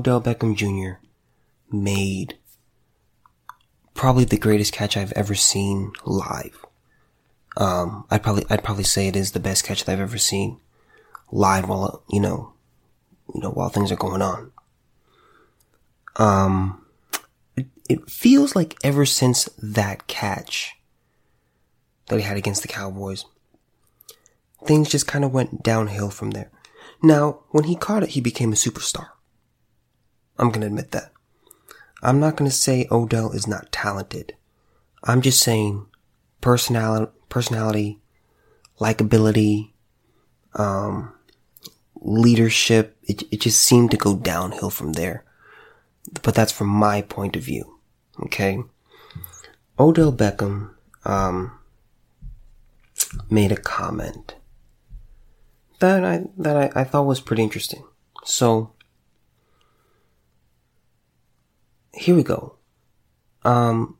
Odell Beckham Jr. made probably the greatest catch I've ever seen live. Um, I'd probably, I'd probably say it is the best catch that I've ever seen live while, you know, you know, while things are going on. Um, it, it feels like ever since that catch that he had against the Cowboys, things just kind of went downhill from there. Now, when he caught it, he became a superstar. I'm gonna admit that. I'm not gonna say Odell is not talented. I'm just saying personality, personality, likability, um, leadership. It, it just seemed to go downhill from there. But that's from my point of view. Okay. Odell Beckham, um, made a comment that I, that I, I thought was pretty interesting. So, here we go. Um,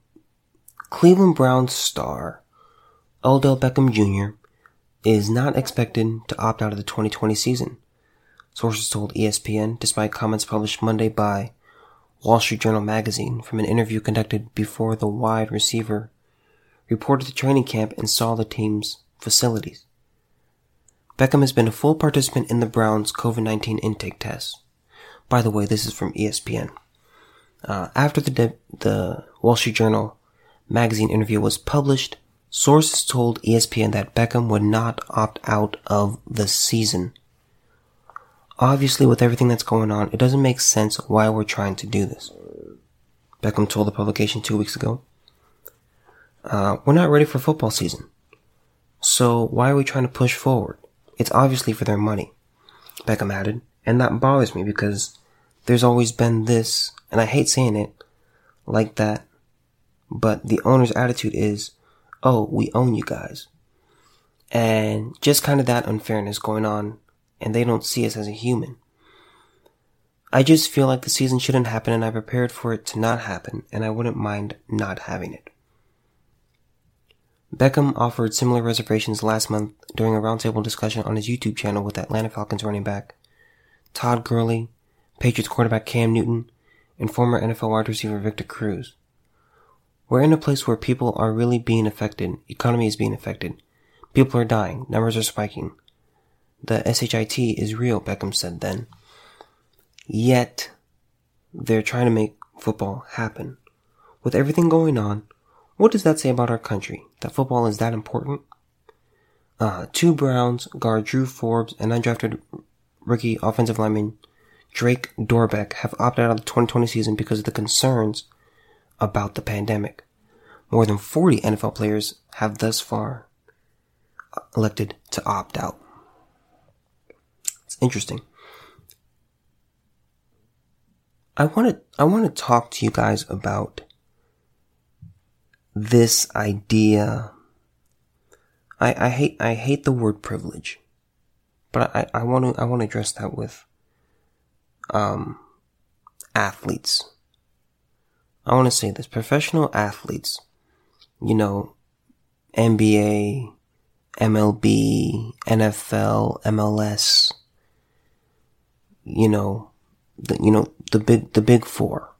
Cleveland Browns star Odell Beckham Jr. is not expected to opt out of the 2020 season. Sources told ESPN, despite comments published Monday by Wall Street Journal magazine from an interview conducted before the wide receiver reported to training camp and saw the team's facilities. Beckham has been a full participant in the Browns COVID-19 intake test. By the way, this is from ESPN. Uh, after the, de- the Wall Street Journal magazine interview was published, sources told ESPN that Beckham would not opt out of the season. Obviously, with everything that's going on, it doesn't make sense why we're trying to do this. Beckham told the publication two weeks ago. Uh, we're not ready for football season. So why are we trying to push forward? It's obviously for their money. Beckham added, and that bothers me because there's always been this, and I hate saying it like that, but the owner's attitude is, oh, we own you guys. And just kind of that unfairness going on, and they don't see us as a human. I just feel like the season shouldn't happen and I prepared for it to not happen, and I wouldn't mind not having it. Beckham offered similar reservations last month during a roundtable discussion on his YouTube channel with Atlanta Falcons running back Todd Gurley, Patriots quarterback Cam Newton, and former NFL wide receiver Victor Cruz. We're in a place where people are really being affected, economy is being affected, people are dying, numbers are spiking. The SHIT is real, Beckham said then. Yet, they're trying to make football happen. With everything going on, what does that say about our country? That football is that important? Uh, two Browns guard Drew Forbes and undrafted rookie offensive lineman Drake Dorbeck have opted out of the 2020 season because of the concerns about the pandemic. More than 40 NFL players have thus far elected to opt out. It's interesting. I want to I want to talk to you guys about this idea. I, I hate, I hate the word privilege, but I, I want to, I want to address that with, um, athletes. I want to say this, professional athletes, you know, NBA, MLB, NFL, MLS, you know, the, you know, the big, the big four.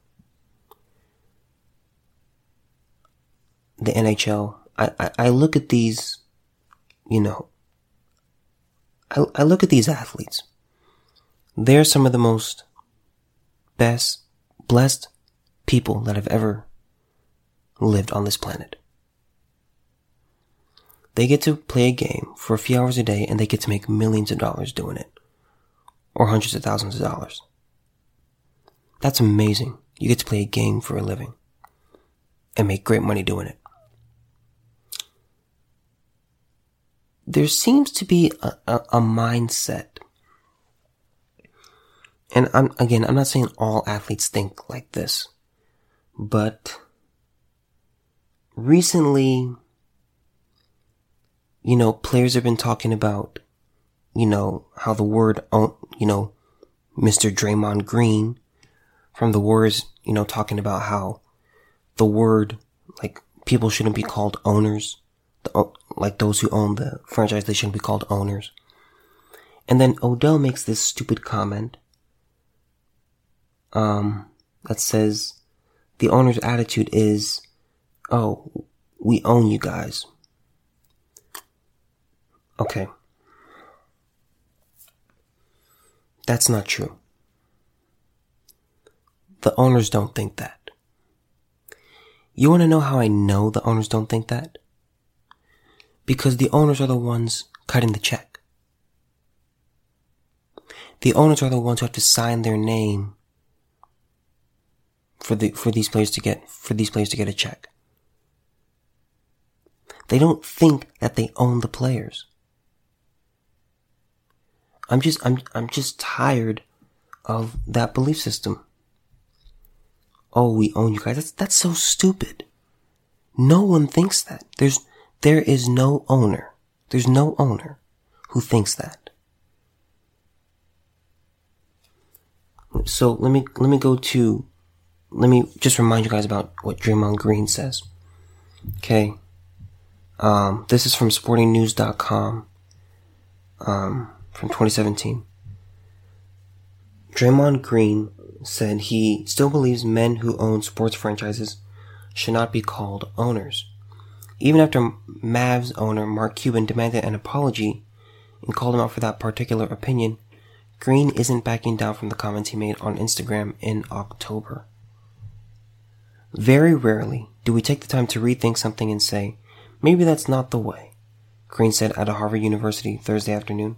the NHL, I, I, I look at these, you know, I, I look at these athletes. They're some of the most best, blessed people that have ever lived on this planet. They get to play a game for a few hours a day and they get to make millions of dollars doing it. Or hundreds of thousands of dollars. That's amazing. You get to play a game for a living and make great money doing it. there seems to be a, a, a mindset. And I'm, again, I'm not saying all athletes think like this, but recently, you know, players have been talking about, you know, how the word, you know, Mr. Draymond Green from the words, you know, talking about how the word, like, people shouldn't be called owners the, oh, like those who own the franchise, they shouldn't be called owners. And then Odell makes this stupid comment um, that says the owner's attitude is, oh, we own you guys. Okay. That's not true. The owners don't think that. You want to know how I know the owners don't think that? Because the owners are the ones cutting the check. The owners are the ones who have to sign their name for the for these players to get for these players to get a check. They don't think that they own the players. I'm just I'm I'm just tired of that belief system. Oh, we own you guys. That's that's so stupid. No one thinks that. There's there is no owner. There's no owner who thinks that. So let me let me go to let me just remind you guys about what Draymond Green says. Okay. Um, this is from sportingnews.com um, from 2017. Draymond Green said he still believes men who own sports franchises should not be called owners. Even after Mavs owner Mark Cuban demanded an apology and called him out for that particular opinion, Green isn't backing down from the comments he made on Instagram in October. Very rarely do we take the time to rethink something and say, maybe that's not the way, Green said at a Harvard University Thursday afternoon.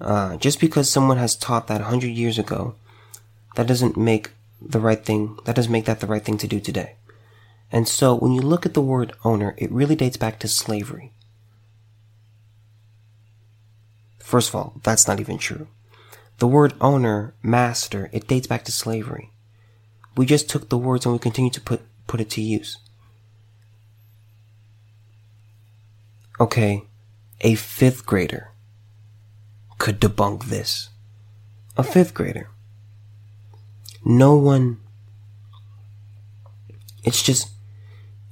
Uh, just because someone has taught that a hundred years ago, that doesn't make the right thing, that doesn't make that the right thing to do today. And so when you look at the word owner, it really dates back to slavery. First of all, that's not even true. The word owner, master, it dates back to slavery. We just took the words and we continue to put, put it to use. Okay, a fifth grader could debunk this. A fifth grader. No one, it's just,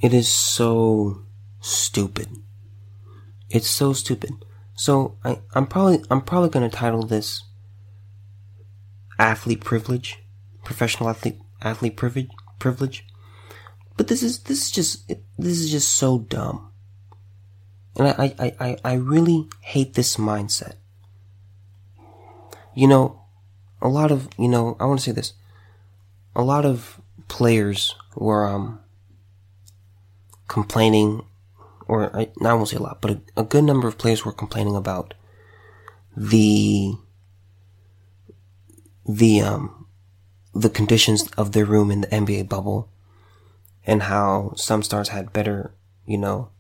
it is so stupid. It's so stupid. So I, I'm probably, I'm probably gonna title this athlete privilege, professional athlete athlete privilege, privilege. But this is this is just this is just so dumb. And I, I, I, I really hate this mindset. You know, a lot of, you know, I want to say this. A lot of players were, um, complaining, or I, I won't say a lot, but a, a good number of players were complaining about the, the, um, the conditions of their room in the NBA bubble and how some stars had better, you know,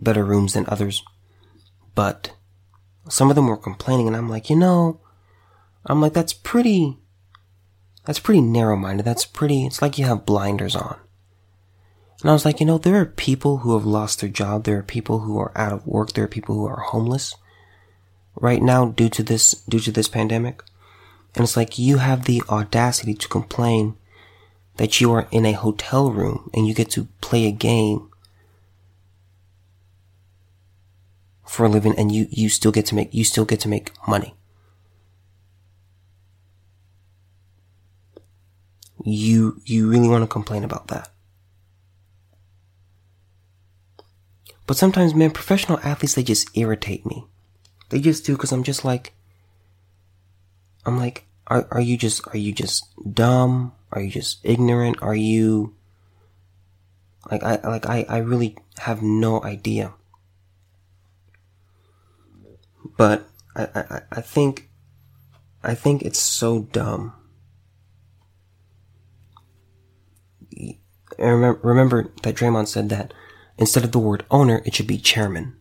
better rooms than others. But some of them were complaining and I'm like, you know, I'm like, that's pretty, that's pretty narrow minded. That's pretty, it's like you have blinders on. And I was like, you know, there are people who have lost their job. There are people who are out of work. There are people who are homeless right now due to this, due to this pandemic. And it's like you have the audacity to complain that you are in a hotel room and you get to play a game for a living and you, you still get to make, you still get to make money. You, you really want to complain about that. But sometimes, man, professional athletes, they just irritate me. They just do because I'm just like, I'm like, are, are you just, are you just dumb? Are you just ignorant? Are you, like, I, like, I, I really have no idea. But I, I, I think, I think it's so dumb. Remember, remember that Draymond said that instead of the word owner, it should be chairman.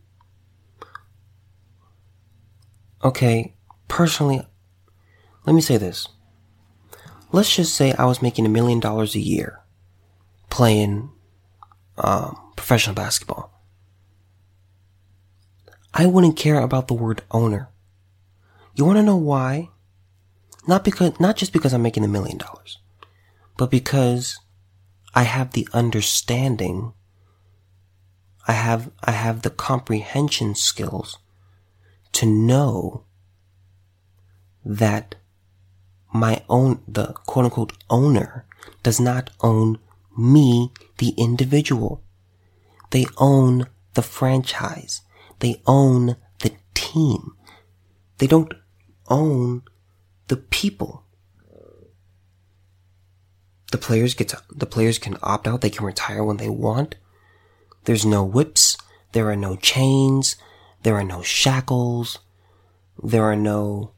Okay, personally, let me say this. Let's just say I was making a million dollars a year playing um, professional basketball. I wouldn't care about the word owner. You want to know why? Not because, not just because I'm making a million dollars, but because I have the understanding. I have, I have the comprehension skills to know that my own, the quote unquote owner does not own me, the individual. They own the franchise. They own the team. They don't own the people. The players get to, the players can opt out. They can retire when they want. There's no whips. There are no chains. There are no shackles. There are no,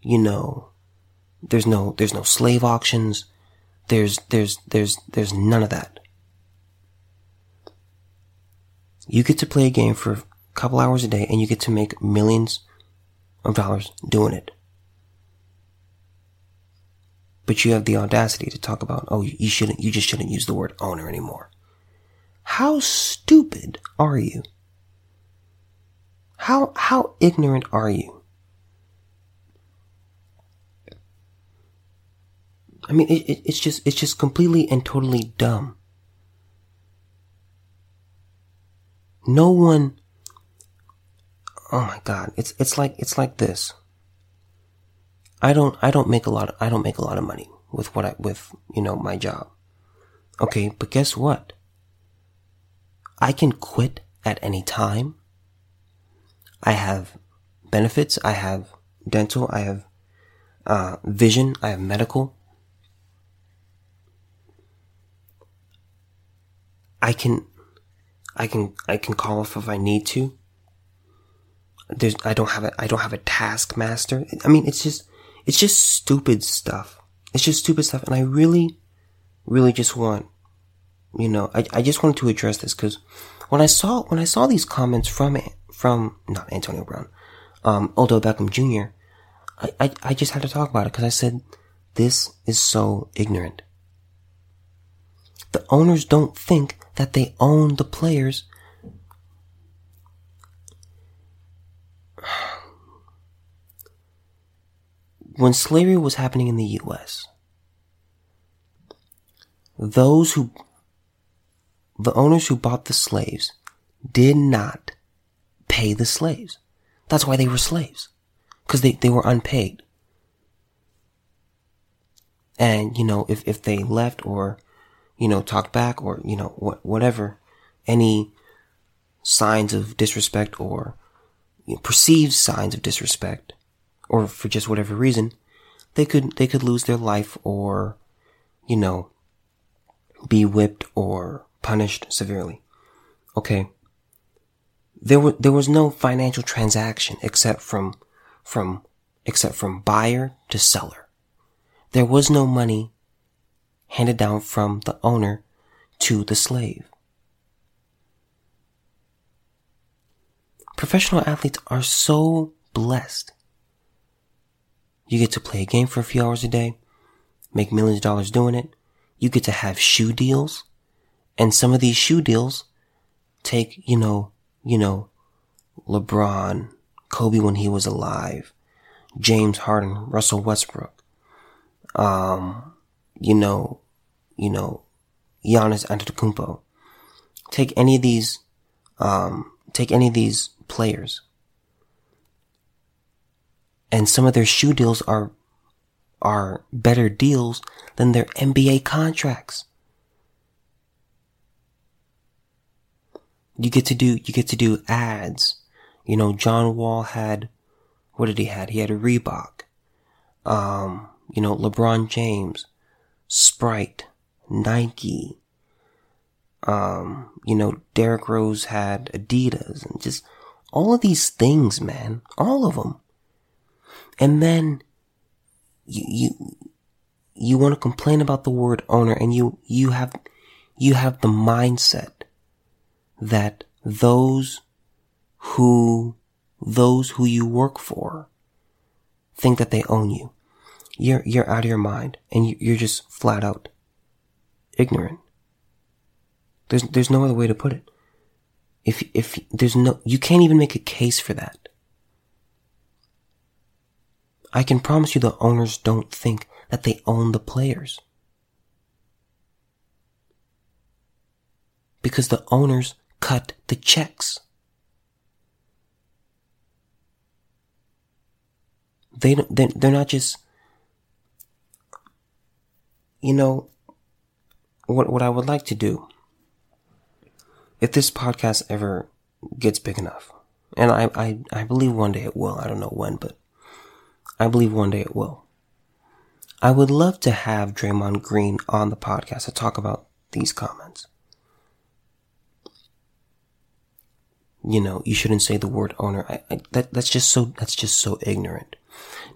you know, there's no, there's no slave auctions. There's, there's, there's, there's none of that. You get to play a game for a couple hours a day and you get to make millions of dollars doing it. But you have the audacity to talk about, oh, you shouldn't, you just shouldn't use the word owner anymore. How stupid are you? How, how ignorant are you? I mean, it, it, it's just, it's just completely and totally dumb. No one, oh my god, it's, it's like, it's like this. I don't, I don't make a lot of, I don't make a lot of money with what I, with, you know, my job. Okay, but guess what? I can quit at any time. I have benefits. I have dental. I have, uh, vision. I have medical. I can, I can, I can call off if I need to. There's, I don't have a, I don't have a taskmaster. I mean, it's just, it's just stupid stuff. It's just stupid stuff. And I really, really just want, you know, I, I just wanted to address this because when I saw, when I saw these comments from, from, not Antonio Brown, um, Odell Beckham Jr., I, I, I just had to talk about it because I said, this is so ignorant. The owners don't think that they own the players. When slavery was happening in the US, those who, the owners who bought the slaves did not pay the slaves. That's why they were slaves. Cause they, they were unpaid. And, you know, if, if they left or you know, talk back or, you know, wh- whatever, any signs of disrespect or you know, perceived signs of disrespect or for just whatever reason, they could, they could lose their life or, you know, be whipped or punished severely. Okay. There was, there was no financial transaction except from, from, except from buyer to seller. There was no money handed down from the owner to the slave. Professional athletes are so blessed. You get to play a game for a few hours a day, make millions of dollars doing it. You get to have shoe deals. And some of these shoe deals take, you know, you know, LeBron, Kobe when he was alive, James Harden, Russell Westbrook, um, you know, you know, Giannis Antetokounmpo. Take any of these, um, take any of these players. And some of their shoe deals are, are better deals than their NBA contracts. You get to do, you get to do ads. You know, John Wall had, what did he had? He had a Reebok. Um, you know, LeBron James Sprite, Nike. Um, you know, Derrick Rose had Adidas and just all of these things, man. All of them. And then you, you, you want to complain about the word owner and you, you have, you have the mindset that those who, those who you work for think that they own you you're, you're out of your mind and you're just flat out ignorant. There's, there's no other way to put it. If, if there's no, you can't even make a case for that. I can promise you the owners don't think that they own the players. Because the owners cut the checks. They don't, they're not just you know, what, what I would like to do, if this podcast ever gets big enough, and I, I, I believe one day it will, I don't know when, but I believe one day it will. I would love to have Draymond Green on the podcast to talk about these comments. You know, you shouldn't say the word owner. I, I, that, that's just so, that's just so ignorant.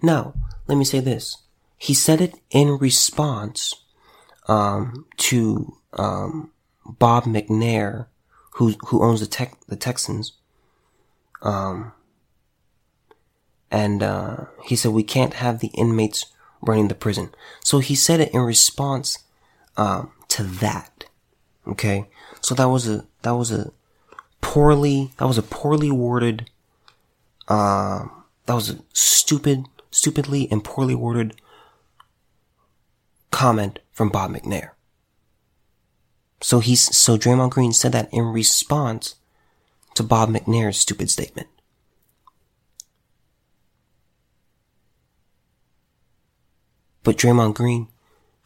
Now, let me say this. He said it in response, um, to, um, Bob McNair, who, who owns the tech, the Texans. Um, and, uh, he said, we can't have the inmates running the prison. So he said it in response, um, to that. Okay. So that was a, that was a poorly, that was a poorly worded, uh, that was a stupid, stupidly and poorly worded comment from Bob McNair. So he's, so Draymond Green said that in response to Bob McNair's stupid statement. But Draymond Green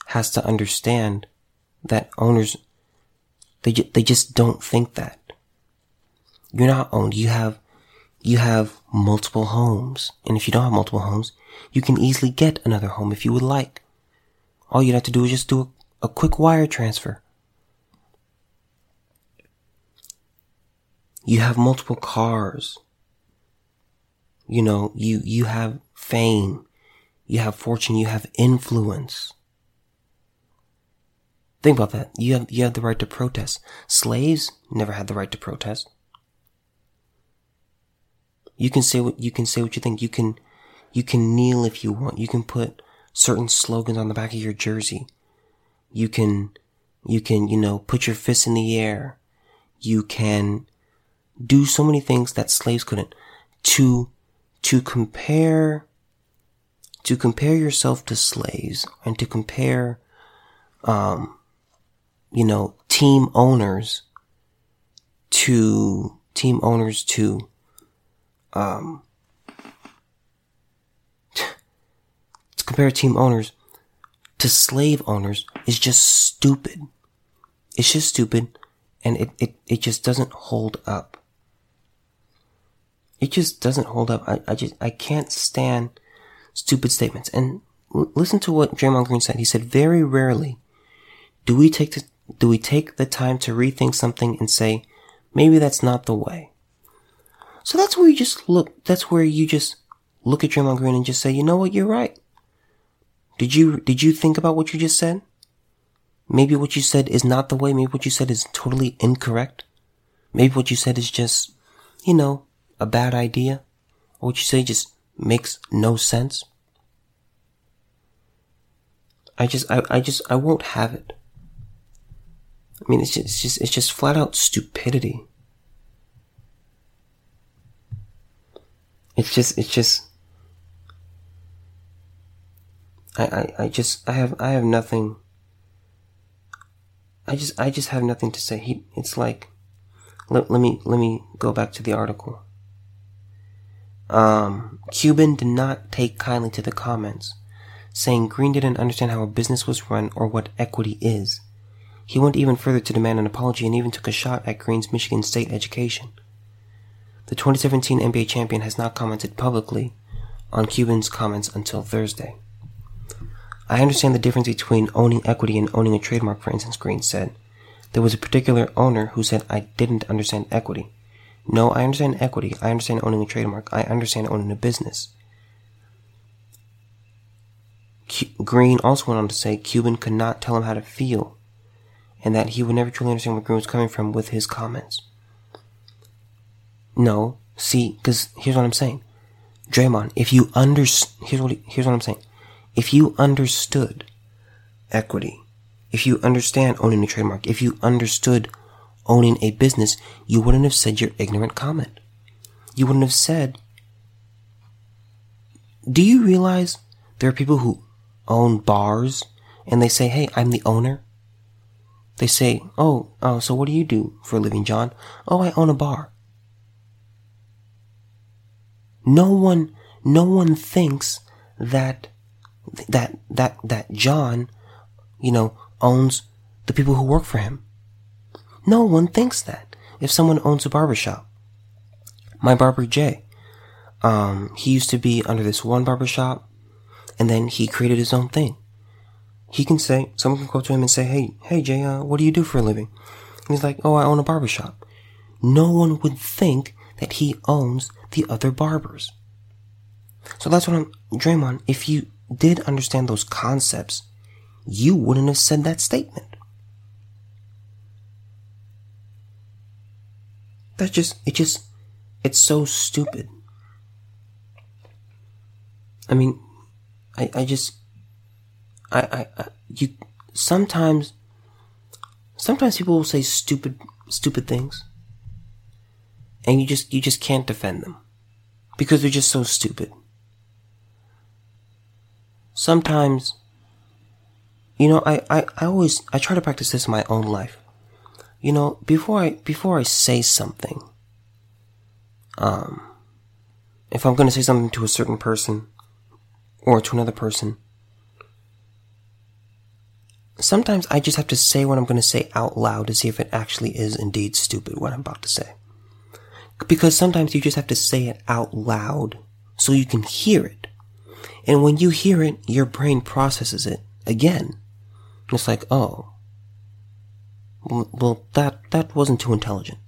has to understand that owners, they, they just don't think that. You're not owned. You have, you have multiple homes. And if you don't have multiple homes, you can easily get another home if you would like. All you'd have to do is just do a, a quick wire transfer. You have multiple cars. You know, you, you have fame. You have fortune. You have influence. Think about that. You have, you have the right to protest. Slaves never had the right to protest. You can say what, you can say what you think. You can, you can kneel if you want. You can put certain slogans on the back of your jersey. You can, you can, you know, put your fists in the air. You can do so many things that slaves couldn't. To, to compare, to compare yourself to slaves and to compare, um, you know, team owners to, team owners to, um, compare team owners to slave owners is just stupid. It's just stupid and it, it, it just doesn't hold up. It just doesn't hold up. I, I just, I can't stand stupid statements. And l- listen to what Draymond Green said. He said, very rarely do we take the, do we take the time to rethink something and say, maybe that's not the way. So that's where you just look, that's where you just look at Draymond Green and just say, you know what, you're right. Did you, did you think about what you just said? Maybe what you said is not the way. Maybe what you said is totally incorrect. Maybe what you said is just, you know, a bad idea. Or what you say just makes no sense. I just, I, I just, I won't have it. I mean, it's just, it's just, it's just flat out stupidity. It's just, it's just, I, I, I just, I have, I have nothing. I just, I just have nothing to say. He, it's like, let, let me, let me go back to the article. Um, Cuban did not take kindly to the comments, saying Green didn't understand how a business was run or what equity is. He went even further to demand an apology and even took a shot at Green's Michigan State education. The 2017 NBA champion has not commented publicly on Cuban's comments until Thursday. I understand the difference between owning equity and owning a trademark, for instance, Green said. There was a particular owner who said I didn't understand equity. No, I understand equity. I understand owning a trademark. I understand owning a business. Green also went on to say Cuban could not tell him how to feel, and that he would never truly understand where Green was coming from with his comments. No, see, because here's what I'm saying, Draymond. If you under here's what here's what I'm saying. If you understood equity, if you understand owning a trademark, if you understood owning a business, you wouldn't have said your ignorant comment. You wouldn't have said, do you realize there are people who own bars and they say, Hey, I'm the owner. They say, Oh, oh, so what do you do for a living, John? Oh, I own a bar. No one, no one thinks that, that, that, that John, you know, owns the people who work for him. No one thinks that. If someone owns a barbershop, my barber Jay, um, he used to be under this one barbershop, and then he created his own thing. He can say, someone can go to him and say, hey, hey Jay, uh, what do you do for a living? And he's like, oh, I own a barbershop. No one would think that he owns the other barbers. So that's what I'm, Draymond, if you did understand those concepts, you wouldn't have said that statement. That's just, it just, it's so stupid. I mean, I, I just, I, I, I, you, sometimes, sometimes people will say stupid, stupid things. And you just, you just can't defend them. Because they're just so stupid. Sometimes, you know, I, I, I always, I try to practice this in my own life you know, before I before I say something, um, if I'm going to say something to a certain person or to another person, sometimes I just have to say what I'm going to say out loud to see if it actually is indeed stupid what I'm about to say. Because sometimes you just have to say it out loud so you can hear it. And when you hear it, your brain processes it again. It's like, oh, well, that, that wasn't too intelligent.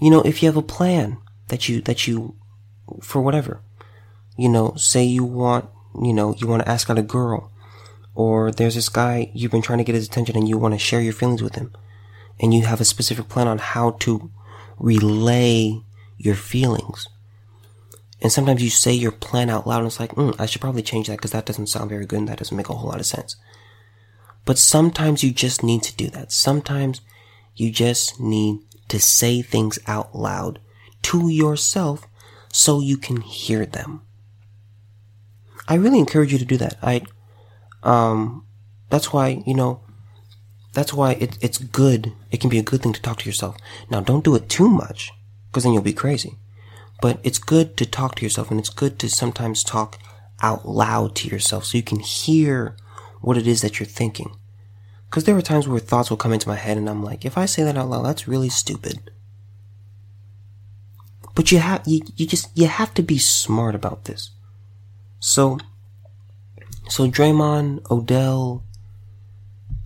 You know, if you have a plan that you, that you, for whatever, you know, say you want, you know, you want to ask out a girl, or there's this guy you've been trying to get his attention and you want to share your feelings with him, and you have a specific plan on how to relay your feelings. And sometimes you say your plan out loud and it's like, mm, I should probably change that because that doesn't sound very good and that doesn't make a whole lot of sense. But sometimes you just need to do that. Sometimes you just need to say things out loud to yourself so you can hear them. I really encourage you to do that. I, um, that's why, you know, that's why it, it's good. It can be a good thing to talk to yourself. Now, don't do it too much, because then you'll be crazy. But it's good to talk to yourself, and it's good to sometimes talk out loud to yourself so you can hear what it is that you're thinking. Because there are times where thoughts will come into my head and I'm like, if I say that out loud, that's really stupid. But you have, you, you just, you have to be smart about this. So, so Draymond, Odell,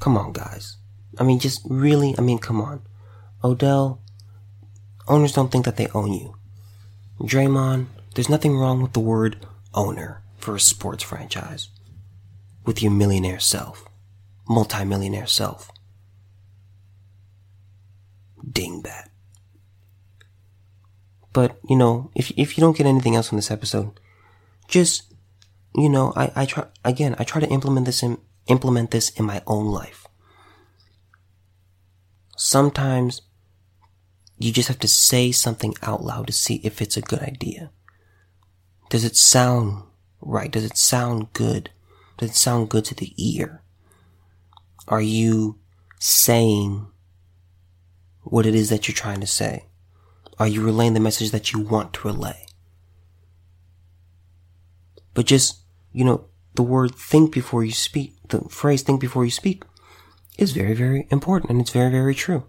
come on guys. I mean, just really, I mean, come on. Odell, owners don't think that they own you. Draymond, there's nothing wrong with the word owner for a sports franchise. With your millionaire self multimillionaire self. Dingbat. But, you know, if, if you don't get anything else from this episode, just, you know, I, I try, again, I try to implement this in, implement this in my own life. Sometimes you just have to say something out loud to see if it's a good idea. Does it sound right? Does it sound good? Does it sound good to the ear? Are you saying what it is that you're trying to say? Are you relaying the message that you want to relay? But just, you know, the word think before you speak, the phrase think before you speak is very, very important and it's very, very true.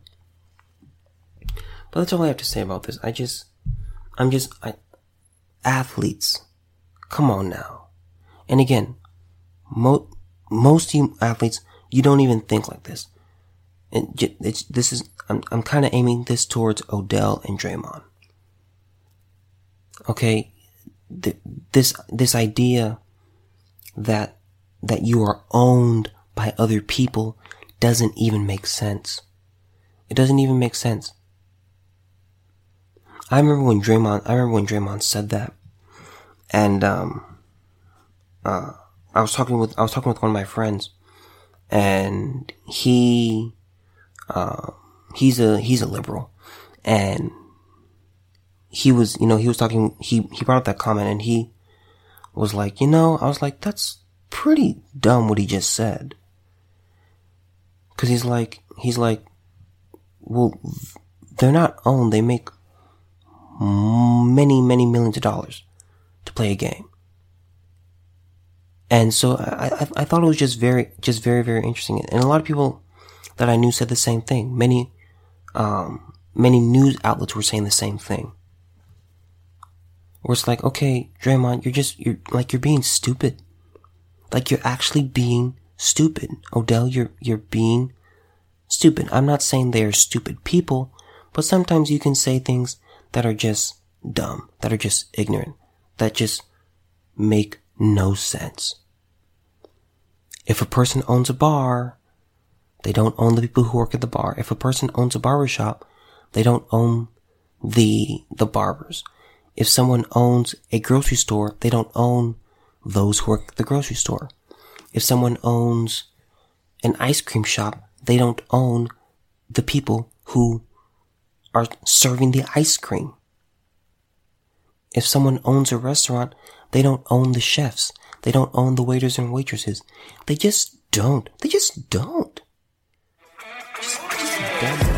But that's all I have to say about this. I just, I'm just, I, athletes, come on now. And again, mo- most you athletes you don't even think like this. And it's, this is, I'm, I'm kind of aiming this towards Odell and Draymond. Okay. this, this idea that, that you are owned by other people doesn't even make sense. It doesn't even make sense. I remember when Draymond, I remember when Draymond said that. And, um, uh, I was talking with, I was talking with one of my friends and he, uh, he's a, he's a liberal and he was, you know, he was talking, he, he brought up that comment and he was like, you know, I was like, that's pretty dumb what he just said. Cause he's like, he's like, well, they're not owned. They make many, many millions of dollars to play a game. And so I, I, I thought it was just very, just very, very interesting. And a lot of people that I knew said the same thing. Many, um, many news outlets were saying the same thing. Where it's like, okay, Draymond, you're just, you're like, you're being stupid. Like you're actually being stupid. Odell, you're, you're being stupid. I'm not saying they are stupid people, but sometimes you can say things that are just dumb, that are just ignorant, that just make no sense. If a person owns a bar, they don't own the people who work at the bar. If a person owns a barber shop, they don't own the, the barbers. If someone owns a grocery store, they don't own those who work at the grocery store. If someone owns an ice cream shop, they don't own the people who are serving the ice cream. If someone owns a restaurant, they don't own the chefs. They don't own the waiters and waitresses. They just don't. They just don't. Just, just don't.